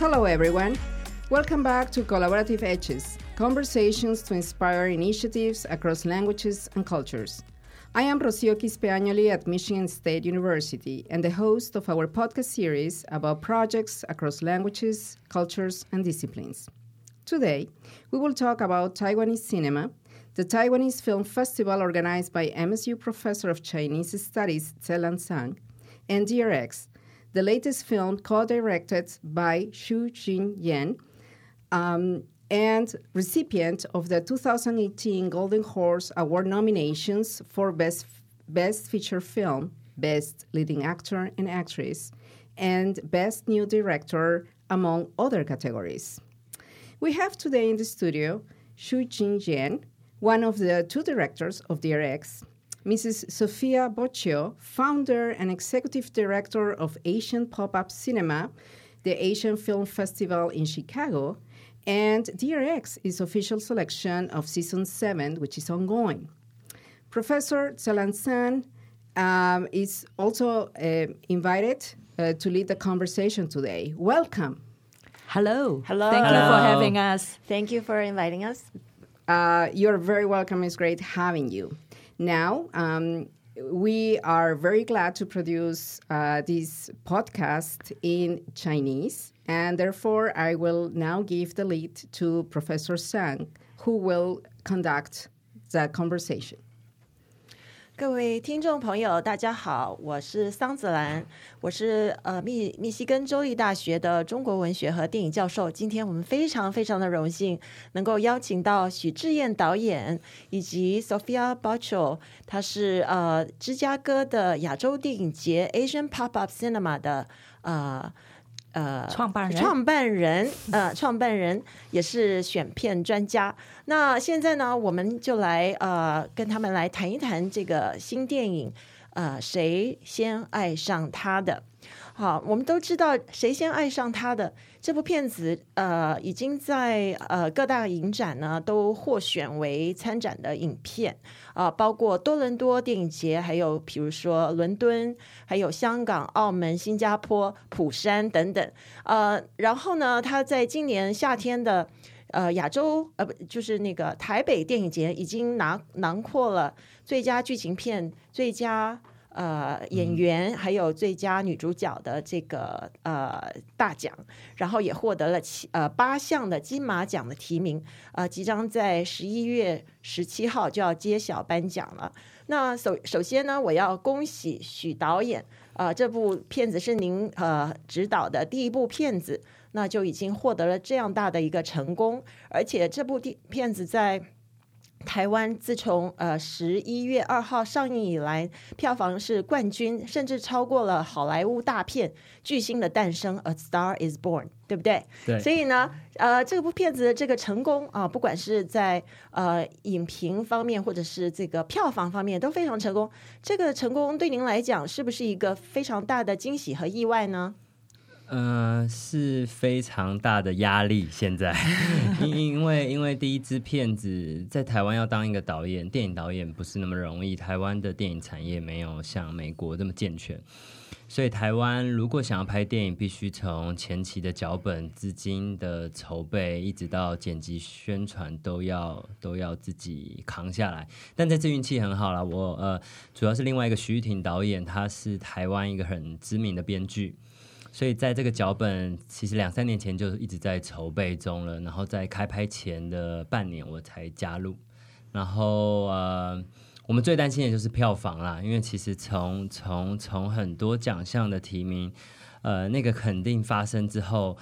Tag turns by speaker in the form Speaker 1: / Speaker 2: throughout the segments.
Speaker 1: Hello, everyone. Welcome back to Collaborative Edges conversations to inspire initiatives across languages and cultures. I am Rocio Quispeañoli at Michigan State University and the host of our podcast series about projects across languages, cultures, and disciplines. Today, we will talk about Taiwanese cinema, the Taiwanese Film Festival organized by MSU Professor of Chinese Studies Tselan Sang, and DRX, the latest film co-directed by Xu Jin Yan, um, and recipient of the 2018 Golden Horse Award nominations for Best, Best Feature Film, Best Leading Actor and Actress, and Best New Director, among other categories. We have today in the studio Xu Jingyan, one of the two directors of DRX, Mrs. Sofia Boccio, founder and executive director of Asian Pop Up Cinema, the Asian Film Festival in Chicago, and DRX is official selection of season seven, which is ongoing. Professor Tselan um, is also uh, invited uh, to lead the conversation today. Welcome.
Speaker 2: Hello.
Speaker 3: Hello.
Speaker 2: Thank you for having us.
Speaker 3: Thank you for inviting us.
Speaker 1: Uh, you're very welcome. It's great having you. Now, um, we are very glad to produce uh, this podcast in Chinese, and therefore I will now give the lead to Professor Sang, who will conduct the conversation.
Speaker 3: 各位听众朋友，大家好，我是桑子兰，我是呃密密西根州立大学的中国文学和电影教授。今天我们非常非常的荣幸，能够邀请到许志燕导演以及 Sophia Boccio，她是呃芝加哥的亚洲电影节 Asian Pop Up Cinema 的呃。呃，
Speaker 2: 创办人，
Speaker 3: 创办人，呃，创办人也是选片专家。那现在呢，我们就来呃，跟他们来谈一谈这个新电影，呃，谁先爱上他的？好，我们都知道谁先爱上他的这部片子，呃，已经在呃各大影展呢都获选为参展的影片啊，包括多伦多电影节，还有比如说伦敦，还有香港、澳门、新加坡、釜山等等。呃，然后呢，他在今年夏天的呃亚洲呃不就是那个台北电影节已经拿囊括了最佳剧情片、最佳。呃，演员还有最佳女主角的这个呃大奖，然后也获得了七呃八项的金马奖的提名，呃，即将在十一月十七号就要揭晓颁奖了。那首首先呢，我要恭喜许导演，呃，这部片子是您呃指导的第一部片子，那就已经获得了这样大的一个成功，而且这部电片子在。台湾自从呃十一月二号上映以来，票房是冠军，甚至超过了好莱坞大片《巨星的诞生》（A Star Is Born），对不对？
Speaker 4: 对。
Speaker 3: 所以呢，呃，这部片子的这个成功啊，不管是在呃影评方面，或者是这个票房方面，都非常成功。这个成功对您来讲，是不是一个非常大的惊喜和意外呢？
Speaker 4: 呃，是非常大的压力。现在，因因为因为第一支片子在台湾要当一个导演，电影导演不是那么容易。台湾的电影产业没有像美国这么健全，所以台湾如果想要拍电影，必须从前期的脚本、资金的筹备，一直到剪辑、宣传，都要都要自己扛下来。但这次运气很好了，我呃，主要是另外一个徐玉婷导演，他是台湾一个很知名的编剧。所以在这个脚本，其实两三年前就一直在筹备中了。然后在开拍前的半年，我才加入。然后呃，我们最担心的就是票房啦，因为其实从从从很多奖项的提名，呃，那个肯定发生之后，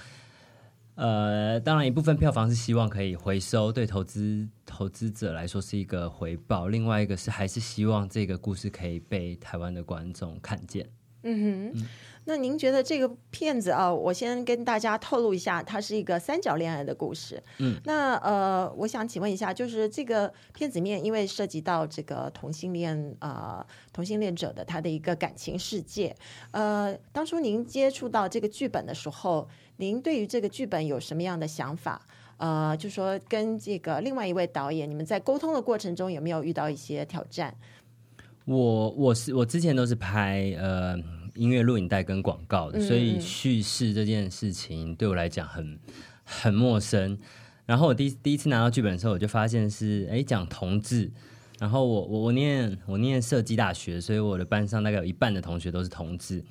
Speaker 4: 呃，当然一部分票房是希望可以回收，对投资投资者来说是一个回报。另外一个是还是希望这个故事可以被台湾的观众看见。
Speaker 3: 嗯哼。那您觉得这个片子啊？我先跟大家透露一下，它是一个三角恋爱的故事。
Speaker 4: 嗯，
Speaker 3: 那呃，我想请问一下，就是这个片子面，因为涉及到这个同性恋啊，同性恋者的他的一个感情世界。呃，当初您接触到这个剧本的时候，您对于这个剧本有什么样的想法？呃，就说跟这个另外一位导演，你们在沟通的过程中有没有遇到一些挑战？
Speaker 4: 我我是我之前都是拍呃。音乐录影带跟广告的，
Speaker 3: 嗯
Speaker 4: 所以
Speaker 3: 嗯
Speaker 4: 叙事这件事情对我来讲很很陌生。然后我第一第一次拿到剧本的时候，我就发现是哎讲同志。然后我我我念我念设计大学，所以我的班上大概有一半的同学都是同志。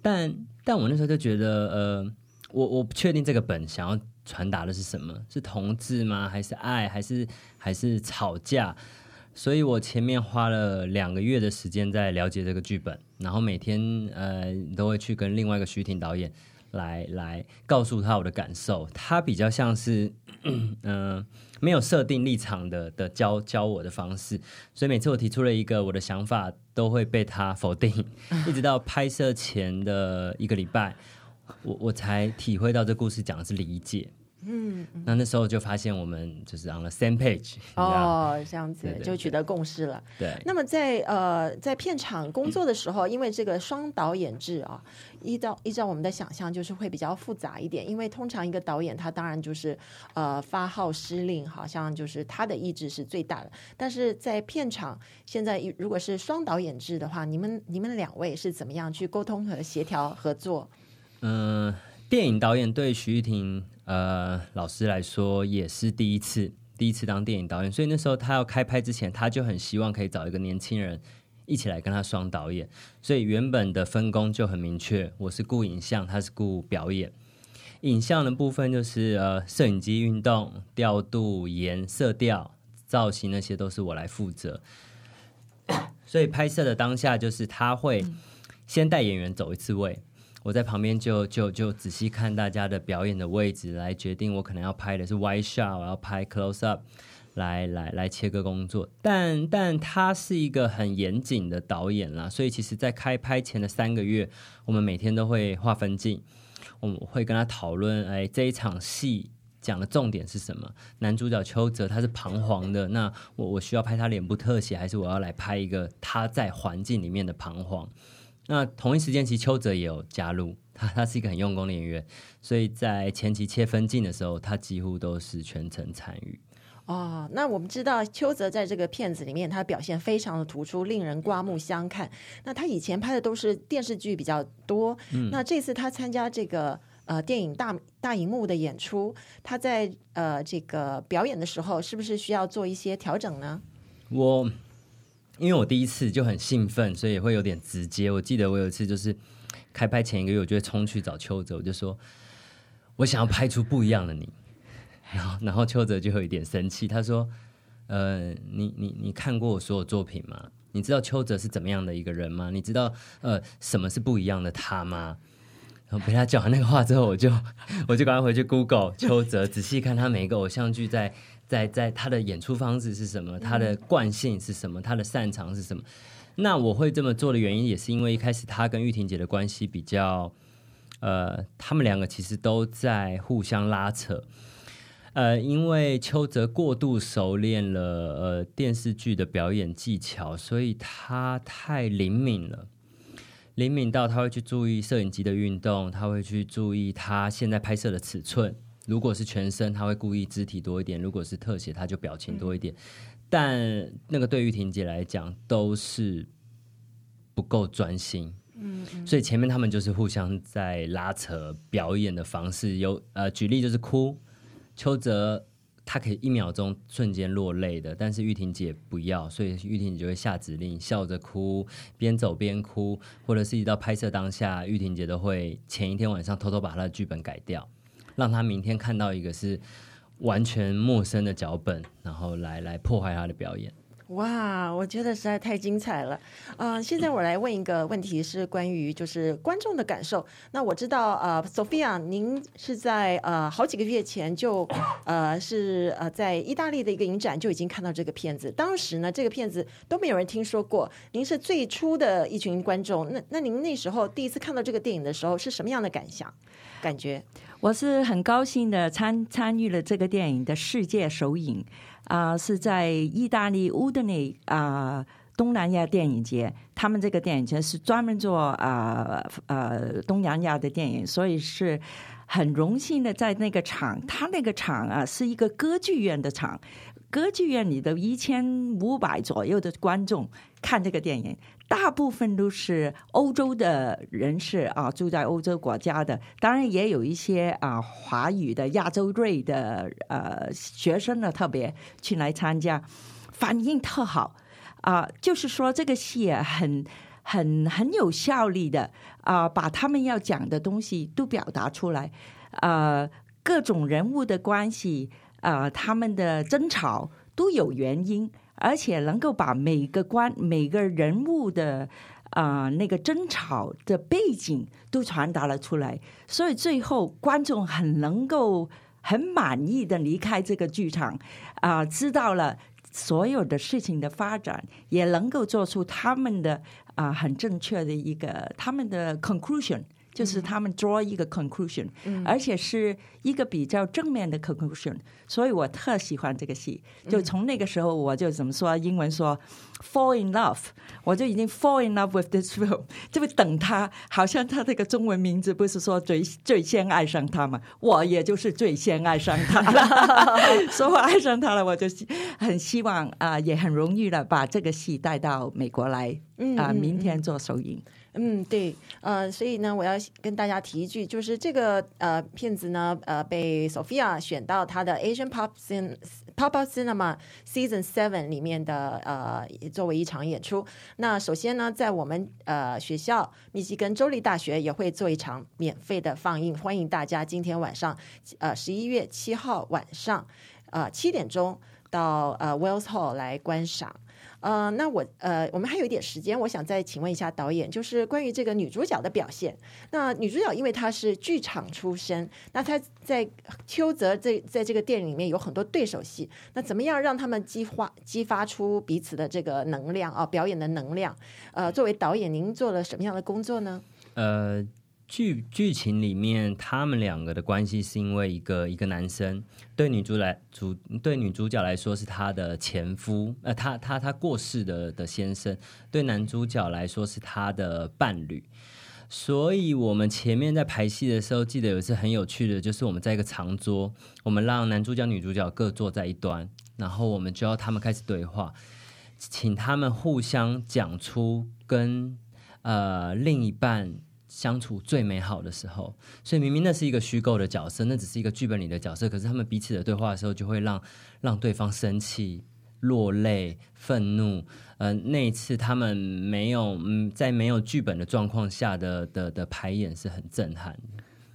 Speaker 4: 但但我那时候就觉得，呃，我我不确定这个本想要传达的是什么，是同志吗？还是爱？还是还是吵架？所以我前面花了两个月的时间在了解这个剧本，然后每天呃都会去跟另外一个徐婷导演来来告诉他我的感受。他比较像是嗯、呃没有设定立场的的教教我的方式，所以每次我提出了一个我的想法，都会被他否定，一直到拍摄前的一个礼拜，我我才体会到这故事讲的是理解。嗯，那那时候就发现我们就是 on the same page
Speaker 3: 哦，这样子就取得共识了。
Speaker 4: 对，
Speaker 3: 那么在呃在片场工作的时候，因为这个双导演制啊，依照依照我们的想象，就是会比较复杂一点。因为通常一个导演他当然就是呃发号施令，好像就是他的意志是最大的。但是在片场现在如果是双导演制的话，你们你们两位是怎么样去沟通和协调合作？
Speaker 4: 嗯、电影导演对徐玉婷呃老师来说也是第一次，第一次当电影导演，所以那时候他要开拍之前，他就很希望可以找一个年轻人一起来跟他双导演，所以原本的分工就很明确，我是顾影像，他是顾表演。影像的部分就是呃摄影机运动、调度、颜色调、造型那些都是我来负责。所以拍摄的当下就是他会先带演员走一次位，我在旁边就就就仔细看大家的表演的位置，来决定我可能要拍的是 wide shot，我要拍 close up，来来来切割工作。但但他是一个很严谨的导演啦，所以其实在开拍前的三个月，我们每天都会划分镜，我们会跟他讨论，哎，这一场戏。讲的重点是什么？男主角邱泽他是彷徨的，那我我需要拍他脸部特写，还是我要来拍一个他在环境里面的彷徨？那同一时间，其实邱泽也有加入，他他是一个很用功的演员，所以在前期切分镜的时候，他几乎都是全程参与。
Speaker 3: 哦，那我们知道邱泽在这个片子里面，他表现非常的突出，令人刮目相看。那他以前拍的都是电视剧比较多，那这次他参加这个呃电影大大荧幕的演出，他在呃这个表演的时候，是不是需要做一些调整呢？
Speaker 4: 我因为我第一次就很兴奋，所以也会有点直接。我记得我有一次就是开拍前一个月，我就会冲去找邱泽，我就说我想要拍出不一样的你。然后，然后邱泽就有一点生气，他说：“呃，你你你看过我所有作品吗？你知道邱泽是怎么样的一个人吗？你知道呃什么是不一样的他吗？”然后被他讲完那个话之后，我就 我就赶快回去 Google 邱泽，仔细看他每一个偶像剧在在在他的演出方式是什么，他的惯性是什么，他的擅长是什么。那我会这么做的原因，也是因为一开始他跟玉婷姐的关系比较，呃，他们两个其实都在互相拉扯。呃，因为邱泽过度熟练了呃电视剧的表演技巧，所以他太灵敏了。灵敏到他会去注意摄影机的运动，他会去注意他现在拍摄的尺寸。如果是全身，他会故意肢体多一点；如果是特写，他就表情多一点。但那个对于婷姐来讲都是不够专心。嗯，所以前面他们就是互相在拉扯表演的方式。有呃，举例就是哭，邱泽他可以一秒钟瞬间落泪的，但是玉婷姐不要，所以玉婷姐就会下指令，笑着哭，边走边哭，或者是一到拍摄当下，玉婷姐都会前一天晚上偷偷把她的剧本改掉，让他明天看到一个是完全陌生的脚本，然后来来破坏他的表演。
Speaker 3: 哇，我觉得实在太精彩了。呃，现在我来问一个问题，是关于就是观众的感受。那我知道，呃，Sophia，您是在呃好几个月前就呃是呃在意大利的一个影展就已经看到这个片子，当时呢这个片子都没有人听说过，您是最初的一群观众。那那您那时候第一次看到这个电影的时候是什么样的感想？感觉？
Speaker 2: 我是很高兴的参参与了这个电影的世界首映啊、是在意大利乌德内啊、东南亚电影节，他们这个电影节是专门做啊呃东南亚的电影，所以是很荣幸的在那个场，他那个场啊是一个歌剧院的场。歌剧院里的一千五百左右的观众看这个电影，大部分都是欧洲的人士啊，住在欧洲国家的，当然也有一些啊华语的亚洲瑞的呃学生呢，特别去来参加，反应特好啊、就是说这个戏很。很很有效率的啊、把他们要讲的东西都表达出来，呃，各种人物的关系，呃，他们的争吵都有原因，而且能够把每个关每个人物的啊、那个争吵的背景都传达了出来，所以最后观众很能够很满意的离开这个剧场啊、知道了。所有的事情的发展，也能够做出他们的啊、很正确的一个他们的 conclusion，就是他们 draw 一个 conclusion，、而且是一个比较正面的 conclusion，所以我特喜欢这个戏。就从那个时候，我就怎么说英文说 fall in love，我就已经 fall in love with this film，就等他，好像他这个中文名字不是说最最先爱上他嘛，我也就是最先爱上他了，所以我爱上他了，我就希很希望啊、也很荣誉的把这个戏带到美国来啊、明天做首映。
Speaker 3: 嗯，对，呃，所以呢，我要跟大家提一句，就是这个呃片子呢，呃，被 Sophia 选到她的 Asian Pop Cin Pop Up Cinema Season Seven 里面的呃作为一场演出。那首先呢，在我们呃学校密西根州立大学也会做一场免费的放映，欢迎大家今天晚上呃十一月七号晚上呃七点钟到呃 Wells Hall 来观赏。呃，那我呃，我们还有一点时间，我想再请问一下导演，就是关于这个女主角的表现。那女主角因为她是剧场出身，那她在邱泽这在这个电影里面有很多对手戏，那怎么样让他们激发激发出彼此的这个能量啊，表演的能量？呃，作为导演，您做了什么样的工作呢？
Speaker 4: 呃，剧剧情里面他们两个的关系是因为一个一个男生。对女主来主对女主角来说是她的前夫，呃，他他他过世的的先生，对男主角来说是他的伴侣。所以，我们前面在排戏的时候，记得有一次很有趣的，就是我们在一个长桌，我们让男主角、女主角各坐在一端，然后我们就要他们开始对话，请他们互相讲出跟呃另一半相处最美好的时候。所以明明那是一个虚构的角色，那只是一个剧本里的角色，可是他们彼此的对话的时候，就会让让对方生气、落泪、愤怒。呃，那一次他们没有嗯，在没有剧本的状况下的的的排演是很震撼。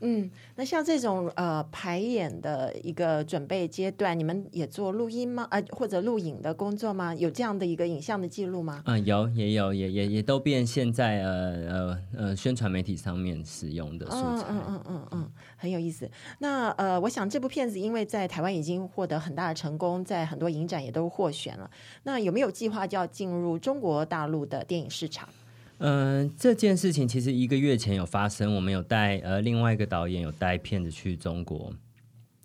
Speaker 3: 嗯，那像这种呃排演的一个准备阶段，你们也做录音吗？呃，或者录影的工作吗？有这样的一个影像的记录吗？
Speaker 4: 嗯，有也有也也也都变现在呃呃呃宣传媒体上面使用的素材。
Speaker 3: 嗯嗯嗯嗯嗯，很有意思。那呃，我想这部片子因为在台湾已经获得很大的成功，在很多影展也都获选了。那有没有计划就要进入中国大陆的电影市场？
Speaker 4: 嗯、这件事情其实一个月前有发生，我们有带呃另外一个导演有带片子去中国。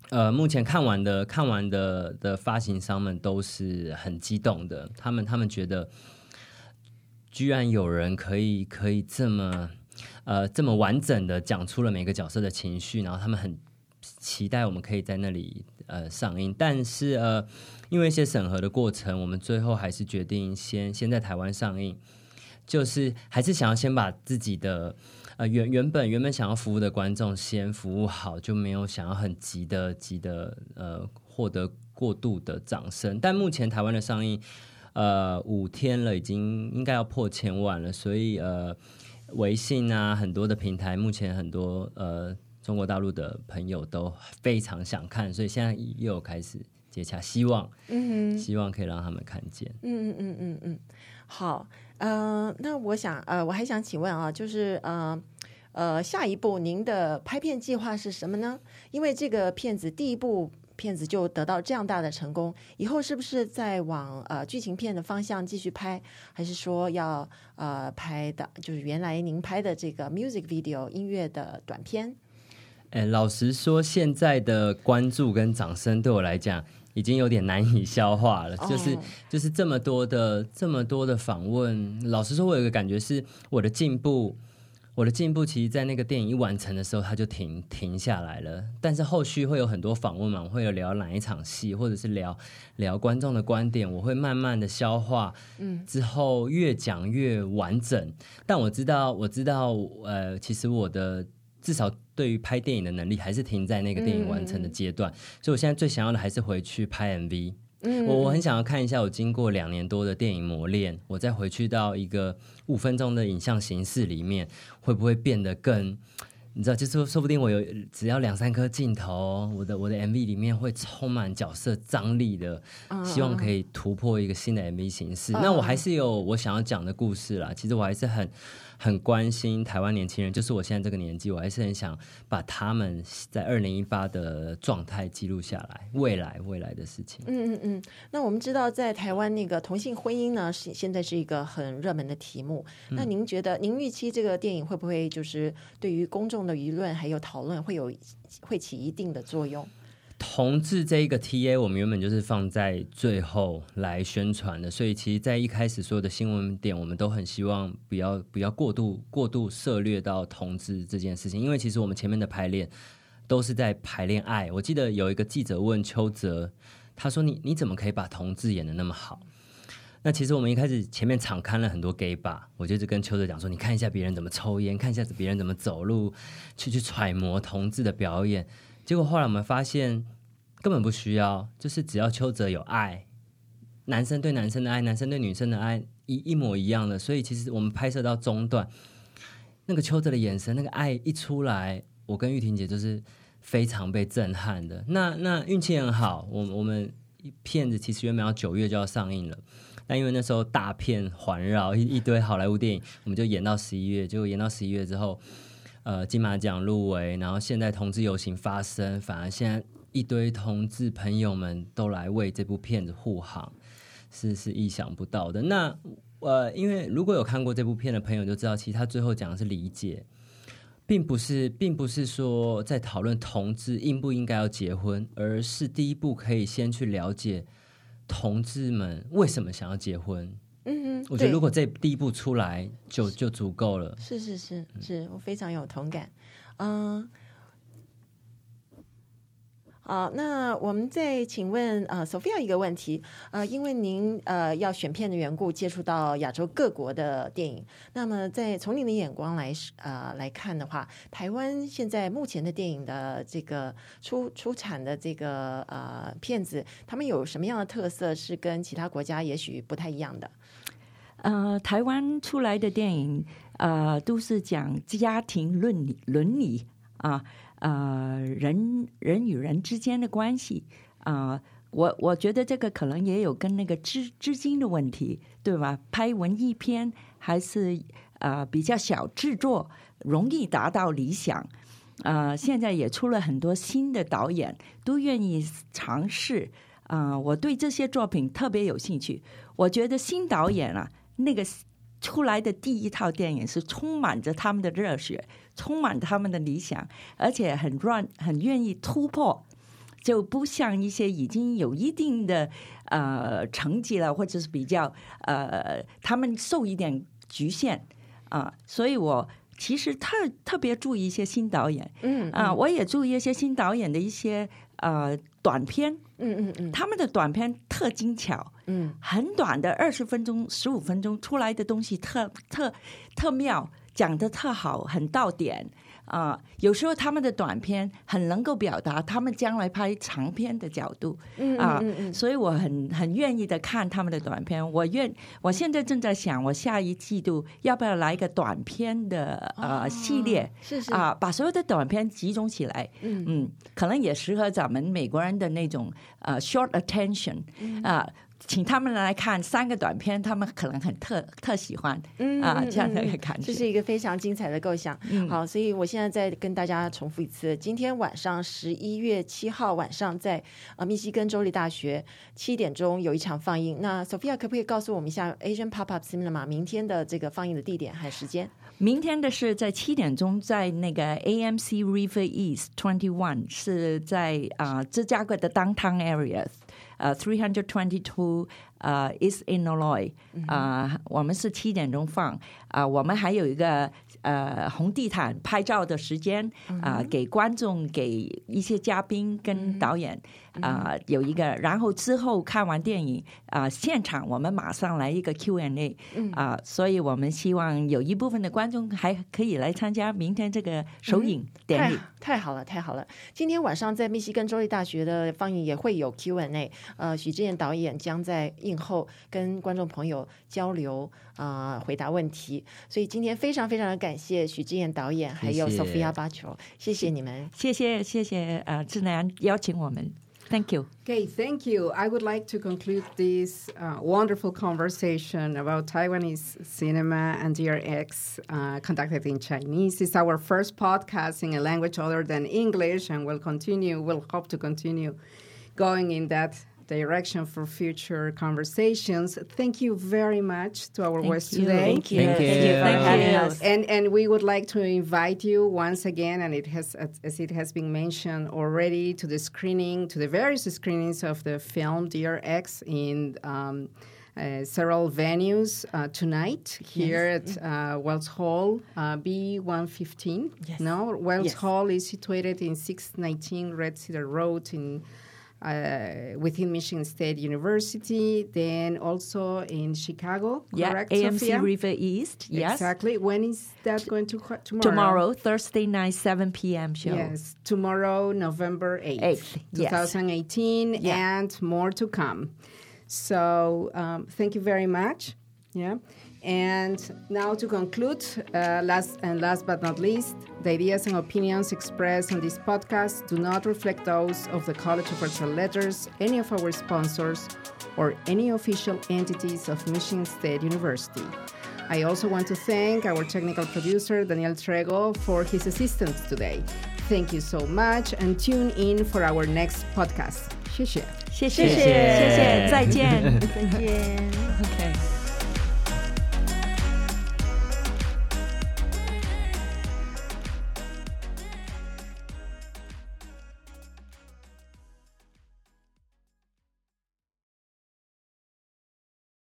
Speaker 4: 呃，目前看完的看完的的发行商们都是很激动的，他们他们觉得居然有人可以可以这么呃这么完整的讲出了每个角色的情绪，然后他们很期待我们可以在那里呃上映，但是呃因为一些审核的过程，我们最后还是决定先先在台湾上映。就是还是想要先把自己的呃原原本原本想要服务的观众先服务好，就没有想要很急的急的呃获得过度的掌声。但目前台湾的上映呃五天了，已经应该要破千万了，所以呃微信啊很多的平台，目前很多呃中国大陆的朋友都非常想看，所以现在又有开始接洽，希望
Speaker 3: 嗯。
Speaker 4: 希望可以让他们看见。
Speaker 3: 嗯嗯嗯嗯嗯，好，呃，那我想，呃，我还想请问啊，就是呃呃，下一步您的拍片计划是什么呢？因为这个片子第一部片子就得到这样大的成功，以后是不是再往呃剧情片的方向继续拍，还是说要呃拍的，就是原来您拍的这个 music video 音乐的短片？
Speaker 4: 哎，老实说，现在的关注跟掌声对我来讲已经有点难以消化了。就是
Speaker 3: 哦
Speaker 4: 就是这么多的这么多的访问，老实说，我有一个感觉是我的进步我的进步，其实，在那个电影一完成的时候，它就停停下来了。但是后续会有很多访问嘛，我会有聊哪一场戏，或者是聊聊观众的观点，我会慢慢的消化，嗯，之后越讲越完整。但我知道，我知道，呃，其实我的至少对于拍电影的能力，还是停在那个电影完成的阶段。所以我现在最想要的还是回去拍 MV。我我很想要看一下，我经过两年多的电影磨练，我再回去到一个五分钟的影像形式里面，会不会变得更？你知道，就是说不定我有只要两三颗镜头，我的我的 MV 里面会充满角色张力的，希望可以突破一个新的 MV 形式。那我还是有我想要讲的故事啦。其实我还是很。很关心台湾年轻人，就是我现在这个年纪，我还是很想把他们在二零一八的状态记录下来，未来未来的事情。
Speaker 3: 嗯嗯嗯。那我们知道，在台湾那个同性婚姻呢，是现在是一个很热门的题目。那您觉得，您预期这个电影会不会就是对于公众的舆论还有讨论会有会起一定的作用？
Speaker 4: 同志这一个 TA，我们原本就是放在最后来宣传的，所以其实，在一开始所有的新闻点，我们都很希望不要不要过度过度涉略到同志这件事情，因为其实我们前面的排练都是在排练爱。我记得有一个记者问邱泽，他说：“你你怎么可以把同志演的那么好？”那其实我们一开始前面敞开了很多 gay bar，我就是跟邱泽讲说：“你看一下别人怎么抽烟，看一下别人怎么走路，去去揣摩同志的表演。”结果后来我们发现，根本不需要，就是只要邱泽有爱，男生对男生的爱，男生对女生的爱一一模一样的。所以其实我们拍摄到中段，那个邱泽的眼神，那个爱一出来，我跟玉婷姐就是非常被震撼的。那那运气很好，我我们片子其实原本要九月就要上映了，但因为那时候大片环绕一一堆好莱坞电影，我们就演到十一月，结果演到十一月之后。呃，金马奖入围，然后现在同志游行发生，反而现在一堆同志朋友们都来为这部片子护航，是是意想不到的。那呃，因为如果有看过这部片的朋友就知道，其实他最后讲的是理解，并不是，并不是说在讨论同志应不应该要结婚，而是第一步可以先去了解同志们为什么想要结婚。嗯，我觉得如果这第一步出来就就足够了。
Speaker 3: 是是是是，我非常有同感。嗯，啊，那我们再请问呃，Sophia 一个问题呃，因为您呃要选片的缘故，接触到亚洲各国的电影，那么在从您的眼光来呃来看的话，台湾现在目前的电影的这个出出产的这个呃片子，他们有什么样的特色是跟其他国家也许不太一样的？
Speaker 2: 呃，台湾出来的电影，呃，都是讲家庭伦理、伦理啊，呃，人人与人之间的关系啊。我我觉得这个可能也有跟那个资资金的问题，对吧？拍文艺片还是呃比较小制作，容易达到理想。呃，现在也出了很多新的导演，都愿意尝试啊。我对这些作品特别有兴趣。我觉得新导演啊。那个出来的第一套电影是充满着他们的热血，充满他们的理想，而且很愿很愿意突破，就不像一些已经有一定的呃成绩了，或者是比较呃他们受一点局限啊。所以我其实特特别注意一些新导演，嗯啊，我也注意一些新导演的一些呃短片。嗯嗯嗯，他们的短片特精巧，嗯，很短的二十分钟、十五分钟出来的东西特特特妙，讲的特好，很到点。啊，有时候他们的短片很能够表达他们将来拍长片的角度，啊，所以我很很愿意的看他们的短片。我愿，我现在正在想，我下一季度要不要来一个短片的呃系列，
Speaker 3: 是是
Speaker 2: 啊，把所有的短片集中起来，嗯嗯，可能也适合咱们美国人的那种呃 short attention 啊。请他们来看三个短片，他们可能很特特喜欢，啊，这样的一个感觉。
Speaker 3: 这是一个非常精彩的构想。好，所以我现在再跟大家重复一次：今天晚上十一月七号晚上，在呃密西根州立大学七点钟有一场放映。那 Sophia 可不可以告诉我们一下 Asian Pop Up Cinema 明天的这个放映的地点还有时间？
Speaker 2: 明天的是在七点钟，在那个 AMC River East Twenty One，是在啊芝加哥的 Downtown Area。呃，three hundred twenty two，呃，East Illinois，啊，我们是七点钟放，啊，我们还有一个 呃红地毯拍照的时间啊、给观众、给一些嘉宾跟导演啊、有一个，然后之后看完电影啊、现场我们马上来一个 Q&A 啊、所以我们希望有一部分的观众还可以来参加明天这个首映典
Speaker 3: 太
Speaker 2: 礼。
Speaker 3: 太好了，太好了！今天晚上在密西根州立大学的放映也会有 Q&A，呃，许志燕导演将在映后跟观众朋友交流啊、回答问题。所以今天非常非常的感谢许志燕导演，还有
Speaker 4: 谢谢
Speaker 3: Sophia 巴球，谢谢你们。
Speaker 2: 谢谢谢谢呃志南邀请我们，Thank you。
Speaker 1: Okay, thank you. I would like to conclude this uh, wonderful conversation about Taiwanese cinema and DRX uh, conducted in Chinese. It's our first podcast in a language other than English, and we'll continue, we'll hope to continue going in that direction for future conversations. Thank you very much to our
Speaker 2: Thank
Speaker 1: guests
Speaker 2: you.
Speaker 1: today.
Speaker 3: Thank you.
Speaker 4: Thank
Speaker 3: Thank you
Speaker 4: you.
Speaker 3: for
Speaker 2: Thank
Speaker 3: having
Speaker 2: you.
Speaker 3: us.
Speaker 1: And and we would like to invite you once again, and it has as, as it has been mentioned already, to the screening, to the various screenings of the film DRX in. Um, uh, several venues uh, tonight here at uh, Wells Hall, uh, B115.
Speaker 3: Yes.
Speaker 1: No, Wells
Speaker 3: Yes.
Speaker 1: Hall is situated in 619 Red Cedar Road in uh, within Michigan State University. Then also in Chicago,
Speaker 2: Yeah,
Speaker 1: correct,
Speaker 2: AMC
Speaker 1: Sophia?
Speaker 2: River East. Yes.
Speaker 1: Exactly. When is that going to tomorrow?
Speaker 2: Tomorrow, Thursday night, 7 p.m. show.
Speaker 1: Yes, tomorrow, November 8th,
Speaker 2: 8th, yes.
Speaker 1: 2018,
Speaker 2: Yeah.
Speaker 1: and more to come. So, um, thank you very much. Yeah. And now to conclude, uh, last and last but not least, the ideas and opinions expressed on this podcast do not reflect those of the College of Arts and Letters, any of our sponsors, or any official entities of Michigan State University. I also want to thank our technical producer, Daniel Trego, for his assistance today. Thank you so much and tune in for our next podcast. 谢谢。
Speaker 2: 谢谢
Speaker 3: 谢谢
Speaker 2: 谢谢，再见。
Speaker 3: 再见。
Speaker 2: OK。